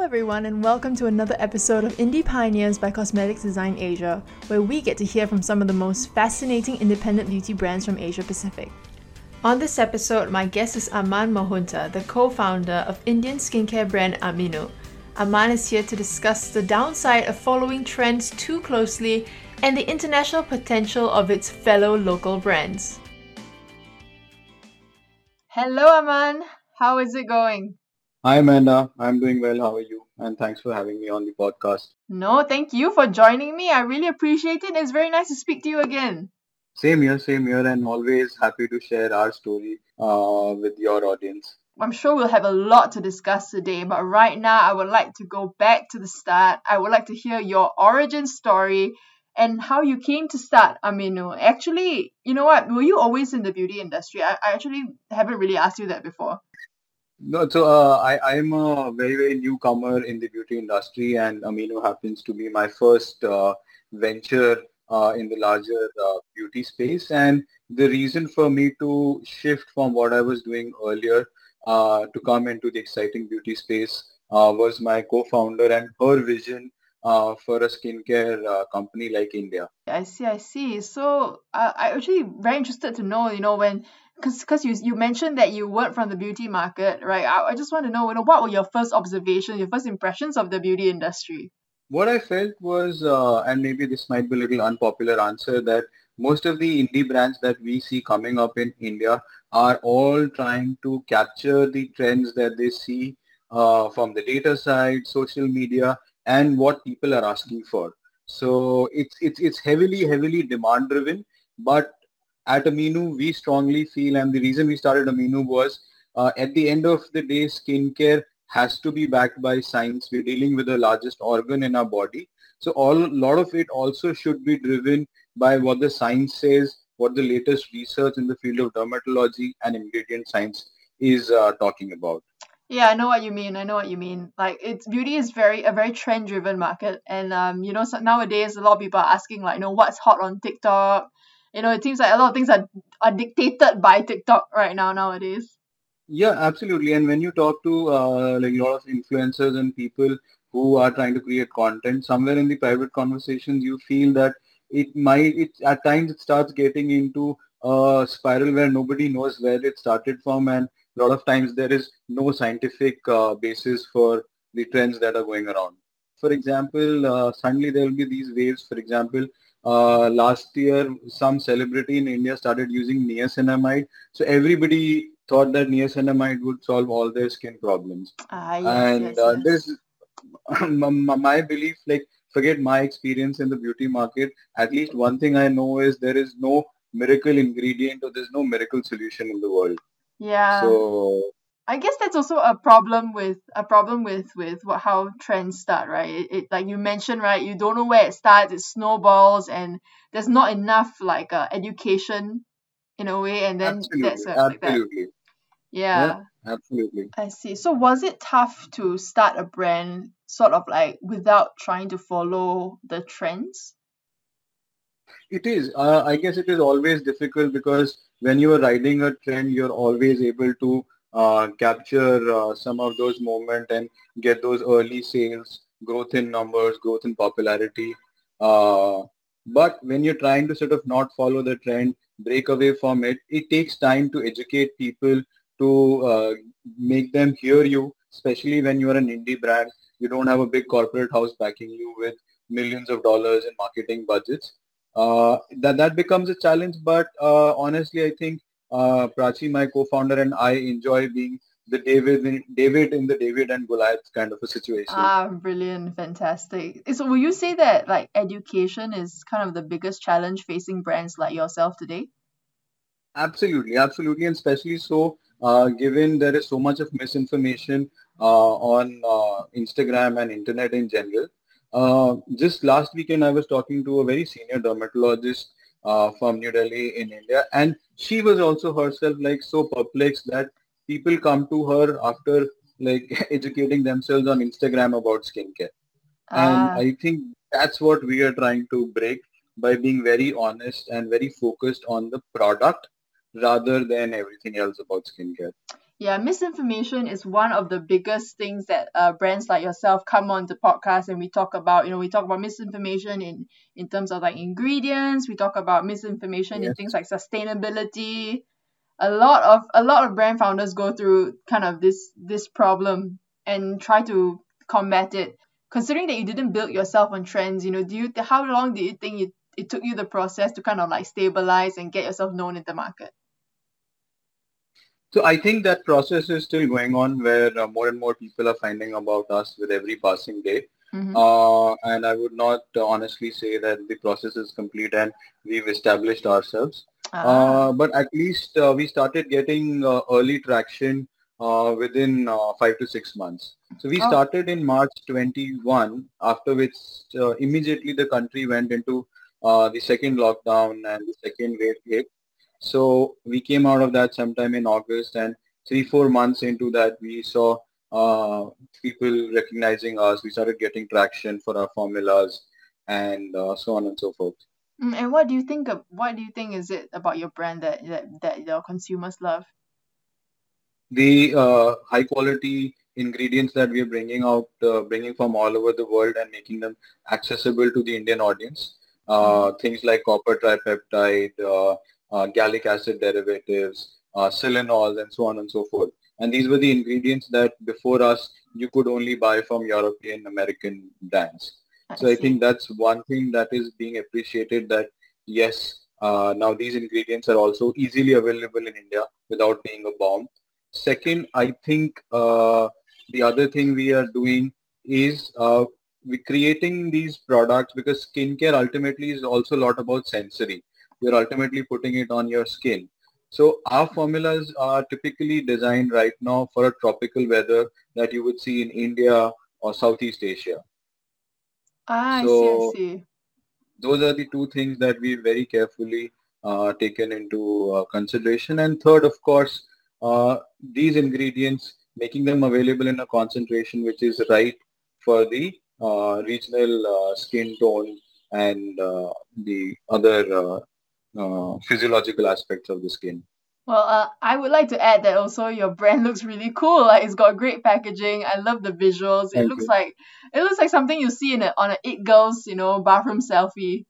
Hello, everyone, and welcome to another episode of Indie Pioneers by Cosmetics Design Asia, where we get to hear from some of the most fascinating independent beauty brands from Asia Pacific. On this episode, my guest is Aman Mohunta, the co founder of Indian skincare brand Aminu. Aman is here to discuss the downside of following trends too closely and the international potential of its fellow local brands. Hello, Aman. How is it going? Hi, Amanda. I'm doing well. How are you? And thanks for having me on the podcast. No, thank you for joining me. I really appreciate it. It's very nice to speak to you again. Same here, same here, and always happy to share our story uh, with your audience. I'm sure we'll have a lot to discuss today, but right now I would like to go back to the start. I would like to hear your origin story and how you came to start Aminu. Actually, you know what? Were you always in the beauty industry? I, I actually haven't really asked you that before. No, so uh, I I'm a very very newcomer in the beauty industry, and Aminu happens to be my first uh, venture uh, in the larger uh, beauty space. And the reason for me to shift from what I was doing earlier uh, to come into the exciting beauty space uh, was my co-founder and her vision uh, for a skincare uh, company like India. I see, I see. So uh, I actually very interested to know, you know, when because because you you mentioned that you weren't from the beauty market, right? I, I just want to know, you know, what were your first observations, your first impressions of the beauty industry? What I felt was, uh, and maybe this might be a little unpopular answer, that most of the indie brands that we see coming up in India are all trying to capture the trends that they see uh, from the data side, social media, and what people are asking for. So it's it's it's heavily heavily demand driven, but at Aminu we strongly feel, and the reason we started Aminu was uh, at the end of the day, skincare has to be backed by science. We're dealing with the largest organ in our body, so all a lot of it also should be driven by what the science says, what the latest research in the field of dermatology and ingredient science is uh, talking about. Yeah, I know what you mean. I know what you mean. Like it's beauty is very a very trend driven market, and um, you know, so nowadays a lot of people are asking like, you know, what's hot on TikTok. You know, it seems like a lot of things are are dictated by TikTok right now nowadays. Yeah, absolutely. And when you talk to uh, like a lot of influencers and people who are trying to create content, somewhere in the private conversations, you feel that it might, it at times it starts getting into a spiral where nobody knows where it started from, and a lot of times there is no scientific uh, basis for the trends that are going around. For example, uh, suddenly there will be these waves. For example, uh, last year some celebrity in India started using niacinamide. So everybody thought that niacinamide would solve all their skin problems. Ah, yes, and yes, uh, yes. this, my my belief, like forget my experience in the beauty market. At least one thing I know is there is no miracle ingredient or there's no miracle solution in the world. Yeah. So I guess that's also a problem with a problem with with what how trends start, right? It, it like you mentioned, right? You don't know where it starts, it snowballs, and there's not enough like uh, education in a way, and then that's absolutely, like that. Yeah, yeah, absolutely. I see. So was it tough to start a brand sort of like without trying to follow the trends? It is. Uh, I guess it is always difficult because when you are riding a trend, you're always able to uh, capture uh, some of those moments and get those early sales, growth in numbers, growth in popularity. Uh, but when you're trying to sort of not follow the trend, break away from it, it takes time to educate people, to uh, make them hear you, especially when you're an indie brand. You don't have a big corporate house backing you with millions of dollars in marketing budgets uh, that that becomes a challenge. But uh, honestly, I think uh, Prachi, my co-founder, and I enjoy being the David, in, David in the David and Goliath kind of a situation. Ah, brilliant, fantastic. So will you say that like education is kind of the biggest challenge facing brands like yourself today? Absolutely, absolutely, and especially so uh, given there is so much of misinformation uh, on uh, Instagram and internet in general. Uh, just last weekend, I was talking to a very senior dermatologist uh, from New Delhi in India, and she was also herself like so perplexed that people come to her after like educating themselves on Instagram about skincare, and Ah, I think that's what we are trying to break by being very honest and very focused on the product rather than everything else about skincare. Yeah, misinformation is one of the biggest things that uh, brands like yourself come on the podcast and we talk about. You know, we talk about misinformation in in terms of like ingredients. We talk about misinformation in things like sustainability. A lot of a lot of brand founders go through kind of this this problem and try to combat it. Considering that you didn't build yourself on trends, you know, do you how long do you think it, it took you the process to kind of like stabilize and get yourself known in the market? So I think that process is still going on where uh, more and more people are finding about us with every passing day. Mhm. Uh, and I would not uh, honestly say that the process is complete and we've established ourselves. Ah. Uh, but at least uh, we started getting uh, early traction uh, within uh, five to six months. So we Oh. started in March 21, after which uh, immediately the country went into uh, the second lockdown and the second wave hit. So we came out of that sometime in August and three, four months into that, we saw uh, people recognizing us. We started getting traction for our formulas and uh, so on and so forth. Mm, and what do you think of what do you think is it about your brand that that, that your consumers love? The uh, high quality ingredients that we are bringing out, uh, bringing from all over the world and making them accessible to the Indian audience. Uh, things like copper tripeptide, uh, gallic acid derivatives, uh, silanols, and so on and so forth. And these were the ingredients that before us you could only buy from European American brands. So I think that's one thing that is being appreciated that yes, uh, now these ingredients are also easily available in India without being a bomb. Second, I think uh, the other thing we are doing is uh, we creating these products because skincare ultimately is also a lot about sensory. You're ultimately putting it on your skin. So our formulas are typically designed right now for a tropical weather that you would see in India or Southeast Asia. Ah, I see, I see. those are the two things that we very carefully uh, taken into uh, consideration. And third, of course, uh, these ingredients, making them available in a concentration which is right for the uh, regional uh, skin tone and uh, the other uh, physiological aspects of the skin. Well, uh, I would like to add that also your brand looks really cool. Like it's got great packaging. I love the visuals. It Thank looks you. like it looks like something you see in a, on an It Girls, you know, bathroom selfie.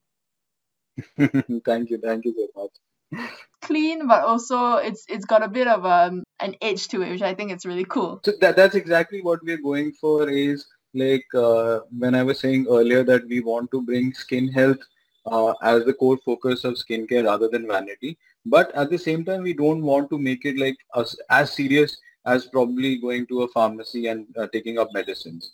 thank you, thank you so much. Clean, but also it's it's got a bit of um, an edge to it, which I think it's really cool. So that, that's exactly what we're going for is like uh, when I was saying earlier that we want to bring skin health uh, as the core focus of skincare rather than vanity. But at the same time, we don't want to make it like as, as serious as probably going to a pharmacy and uh, taking up medicines,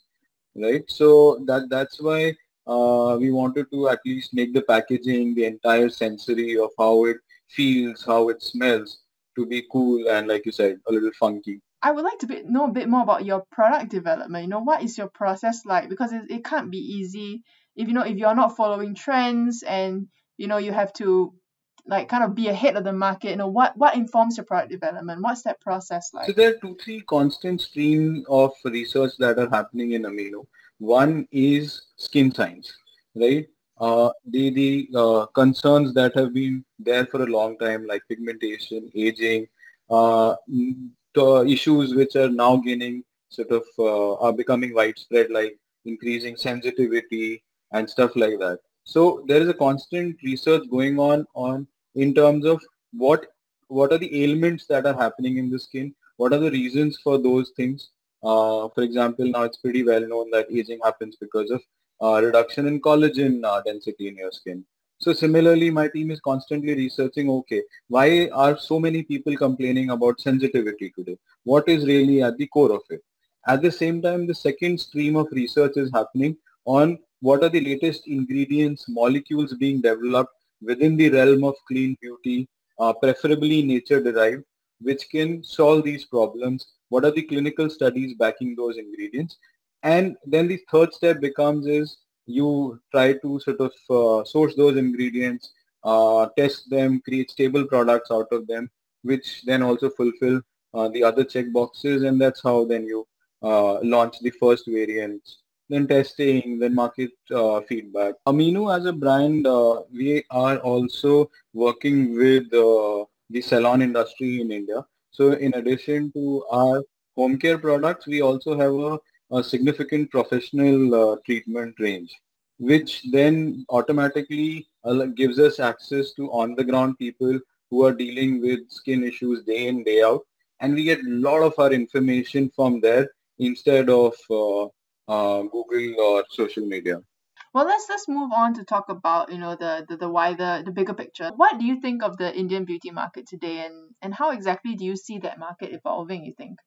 right? So that that's why uh, we wanted to at least make the packaging, the entire sensory of how it feels, how it smells to be cool and like you said, a little funky. I would like to know a bit more about your product development. You know, what is your process like? Because it, it can't be easy if you know if you're not following trends and you know you have to like kind of be ahead of the market. You know, what what informs your product development? What's that process like So there are two, three constant stream of research that are happening in Aminu. One is skin science, right? Uh, the the uh, concerns that have been there for a long time, like pigmentation, aging, uh, issues which are now gaining sort of uh, are becoming widespread, like increasing sensitivity and stuff like that. So there is a constant research going on on in terms of what what are the ailments that are happening in the skin what are the reasons for those things? Uh, for example, now it's pretty well known that aging happens because of uh, reduction in collagen uh, density in your skin. So similarly, my team is constantly researching, okay, why are so many people complaining about sensitivity today? What is really at the core of it? At the same time, the second stream of research is happening on what are the latest ingredients, molecules being developed within the realm of clean beauty, uh, preferably nature derived, which can solve these problems. What are the clinical studies backing those ingredients? And then the third step becomes is you try to sort of uh, source those ingredients, uh, test them, create stable products out of them, which then also fulfill uh, the other check boxes, and that's how then you uh, launch the first variants. Then testing, then market uh, feedback. Aminu as a brand, uh, we are also working with the salon industry in India. So in addition to our home care products, we also have a, a significant professional uh, treatment range, which then automatically uh, gives us access to on-the-ground people who are dealing with skin issues day in, day out. And we get a lot of our information from there instead of uh, Google or social media. Well, let's let's move on to talk about you know the, the the wider the bigger picture. What do you think of the Indian beauty market today, and and how exactly do you see that market evolving? You think?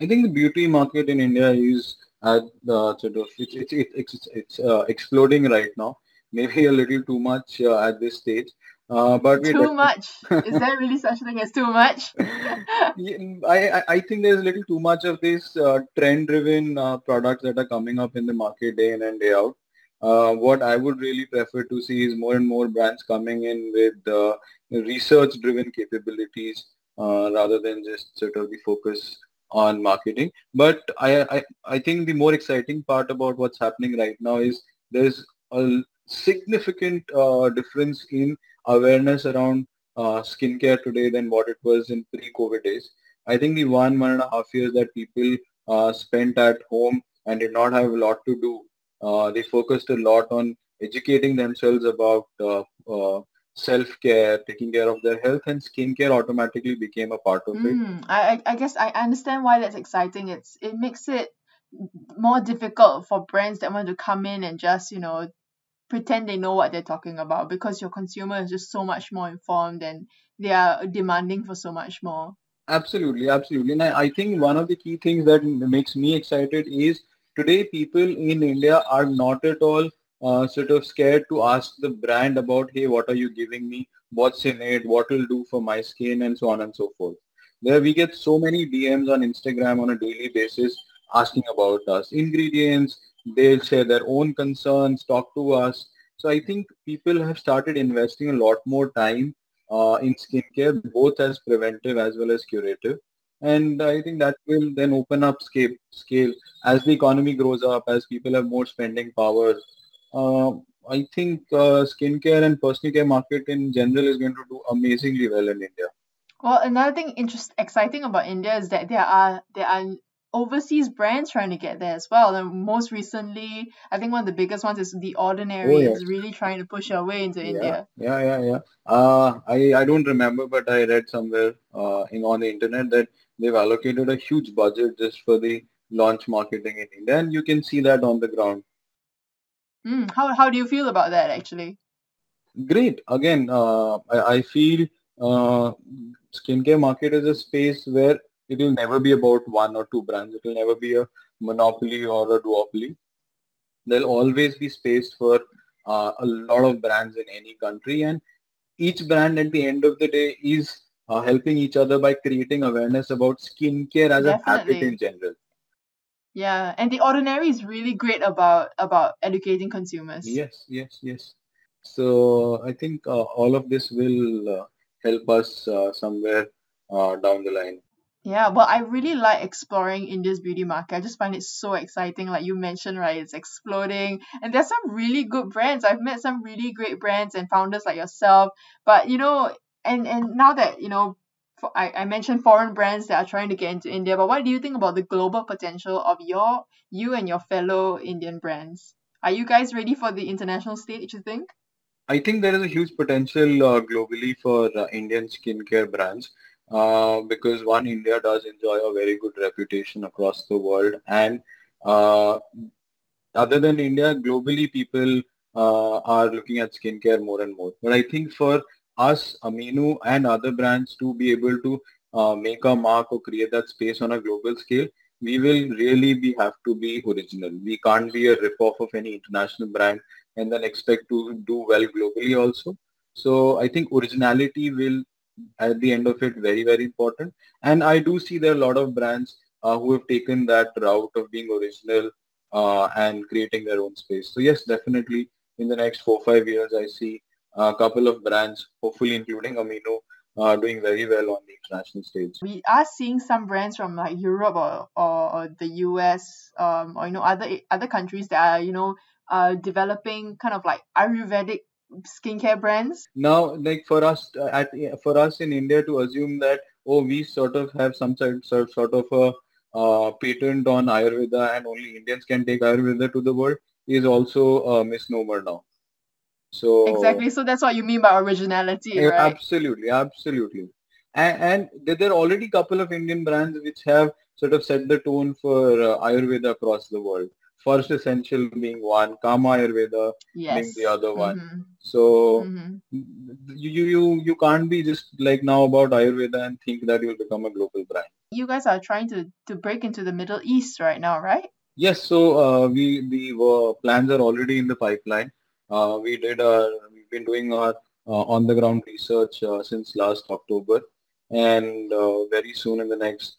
I think the beauty market in India is at uh, sort of it's it's it's, it's uh, exploding right now. Maybe a little too much uh, at this stage. Uh, but too much. Is there really such thing as too much? I, I think there's a little too much of these uh, trend-driven uh, products that are coming up in the market day in and day out. Uh, what I would really prefer to see is more and more brands coming in with uh, research-driven capabilities uh, rather than just sort of the focus on marketing. But I, I, I think the more exciting part about what's happening right now is there's a significant uh, difference in awareness around uh, skincare today than what it was in pre-COVID days. I think the one, one and a half years that people uh, spent at home and did not have a lot to do uh, they focused a lot on educating themselves about uh, uh, self-care, taking care of their health, and skincare automatically became a part of it. Mm, I I guess I understand why that's exciting. It's it makes it more difficult for brands that want to come in and just you know pretend they know what they're talking about because your consumer is just so much more informed and they are demanding for so much more. Absolutely, absolutely. And I, I think one of the key things that makes me excited is today people in India are not at all uh, sort of scared to ask the brand about, hey, what are you giving me? What's in it? What will do for my skin? And so on and so forth. There we get so many DMs on Instagram on a daily basis asking about us. Ingredients, they'll share their own concerns, talk to us. So I think people have started investing a lot more time uh, in skincare, both as preventive as well as curative and I think that will then open up scale, scale as the economy grows up, as people have more spending power. Uh, I think uh, skincare and personal care market in general is going to do amazingly well in India. Well, another thing interest exciting about India is that there are there are overseas brands trying to get there as well. And most recently, I think one of the biggest ones is The Ordinary oh, is really trying to push their way into yeah. India. Yeah, yeah, yeah. Uh, I, I don't remember, but I read somewhere uh, in on the internet that they've allocated a huge budget just for the launch marketing in India, and you can see that on the ground. Mm, how, how do you feel about that actually? Great. Again, uh, I, I feel uh, skincare market is a space where it will never be about one or two brands. It will never be a monopoly or a duopoly. There'll always be space for uh, a lot of brands in any country, and each brand at the end of the day is uh, helping each other by creating awareness about skincare as Definitely. a habit in general. Yeah, and the ordinary is really great about about educating consumers. Yes, yes, yes. So I think uh, all of this will uh, help us uh, somewhere uh, down the line. Yeah, well, I really like exploring India's beauty market. I just find it so exciting. Like you mentioned, right? It's exploding. And there's some really good brands. I've met some really great brands and founders like yourself. But, you know, and and now that, you know, I, I mentioned foreign brands that are trying to get into India, but what do you think about the global potential of your you and your fellow Indian brands? Are you guys ready for the international stage, you think? I think there is a huge potential uh, globally for uh, Indian skincare brands uh, because one, India does enjoy a very good reputation across the world. And uh, other than India, globally people uh, are looking at skincare more and more. But I think for us, Aminu and other brands to be able to uh, make a mark or create that space on a global scale, we will really be have to be original. We can't be a rip-off of any international brand and then expect to do well globally also. So I think originality will at the end of it very, very important. And I do see there are a lot of brands uh, who have taken that route of being original uh, and creating their own space. So yes, definitely in the next four, five years, I see a couple of brands, hopefully including Aminu, uh, doing very well on the international stage. We are seeing some brands from like Europe or, or, or the US um, or you know other other countries that are you know uh, developing kind of like Ayurvedic skincare brands? Now, like for us uh, at for us in India to assume that oh, we sort of have some sort, sort, sort of a uh, patent on Ayurveda and only Indians can take Ayurveda to the world is also a misnomer now. So exactly. So that's what you mean by originality, right? Absolutely, absolutely. And, and there are already a couple of Indian brands which have sort of set the tone for uh, Ayurveda across the world. Forest Essential being one, Kama Ayurveda yes. being the other one. Mm-hmm. So mm-hmm. you you you can't be just like now about Ayurveda and think that you'll become a global brand. You guys are trying to to break into the Middle East right now, right? Yes. So uh, we the uh, plans are already in the pipeline. Uh, we did our we've been doing our uh, on the ground research uh, since last October, and uh, very soon in the next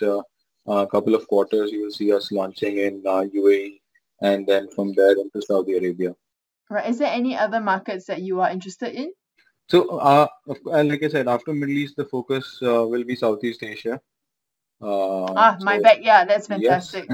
couple of quarters you will see us launching in UAE and then from there into Saudi Arabia. Right. Is there any other markets that you are interested in? So, uh, like I said, after Middle East, the focus uh, will be Southeast Asia. Uh, ah, my so, bad. Yeah, that's fantastic.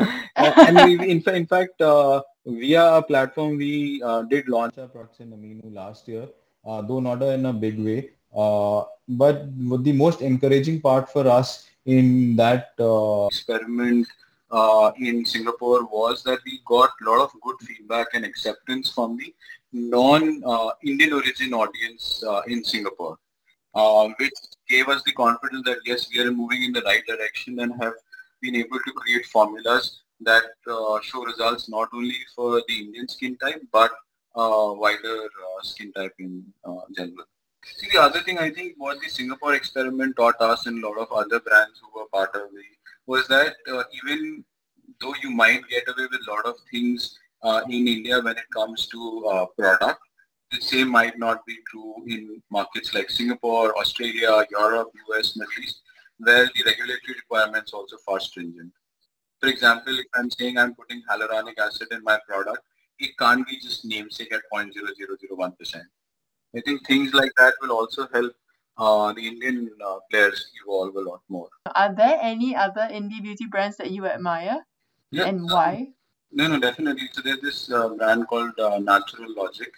Yes. and we, in, in fact, uh, via a platform, we uh, did launch our products in Amino last year, uh, though not in a big way. Uh, but the most encouraging part for us in that uh, experiment uh, in Singapore was that we got a lot of good feedback and acceptance from the non-Indian uh, origin audience in Singapore, which gave us the confidence that yes, we are moving in the right direction and have been able to create formulas that uh, show results not only for the Indian skin type but uh, wider skin type in general. See, the other thing I think what the Singapore experiment taught us and a lot of other brands who were part of it was that uh, even though you might get away with a lot of things uh, in India when it comes to uh, product, the same might not be true in markets like Singapore, Australia, Europe, US, Middle East, where the regulatory requirements also far stringent. For example, if I'm saying I'm putting hyaluronic acid in my product, it can't be just namesake at 0.0001%. I think things like that will also help uh, the Indian uh, players evolve a lot more. Are there any other indie beauty brands that you admire? Yeah. And why? No, no, definitely. So there's this uh, brand called uh, Natural Logic.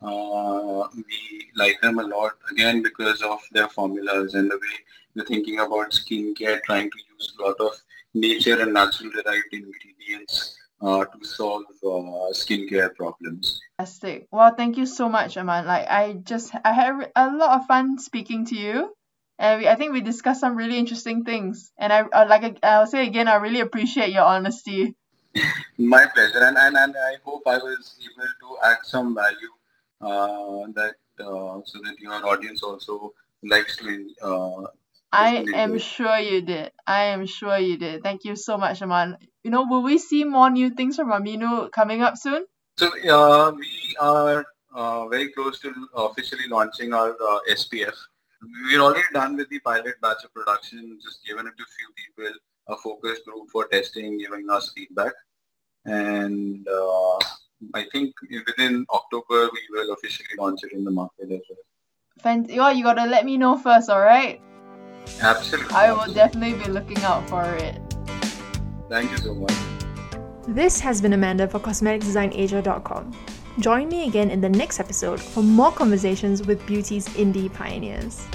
Uh, we like them a lot again because of their formulas and the way they're thinking about skincare, trying to use a lot of nature and natural derived ingredients uh, to solve uh, skincare problems. Fantastic. Well, thank you so much, Aman. Like I just I had a lot of fun speaking to you, and we, I think we discussed some really interesting things. And I, I like I'll say again, I really appreciate your honesty. My pleasure, and, and and I hope I was able to add some value uh, that uh, so that your audience also likes to uh, I am sure you did. I am sure you did. Thank you so much, Aman. You know, will we see more new things from Aminu coming up soon? So uh, we are uh, very close to officially launching our uh, SPF. We're already done with the pilot batch of production, just given it to a few people, a focus group for testing, giving us feedback. And uh, I think within October, we will officially launch it in the market as well. Fant- you got to let me know first, all right? Absolutely. I will definitely be looking out for it. Thank you so much. This has been Amanda for CosmeticsDesignAsia.com. Join me again in the next episode for more conversations with beauty's indie pioneers.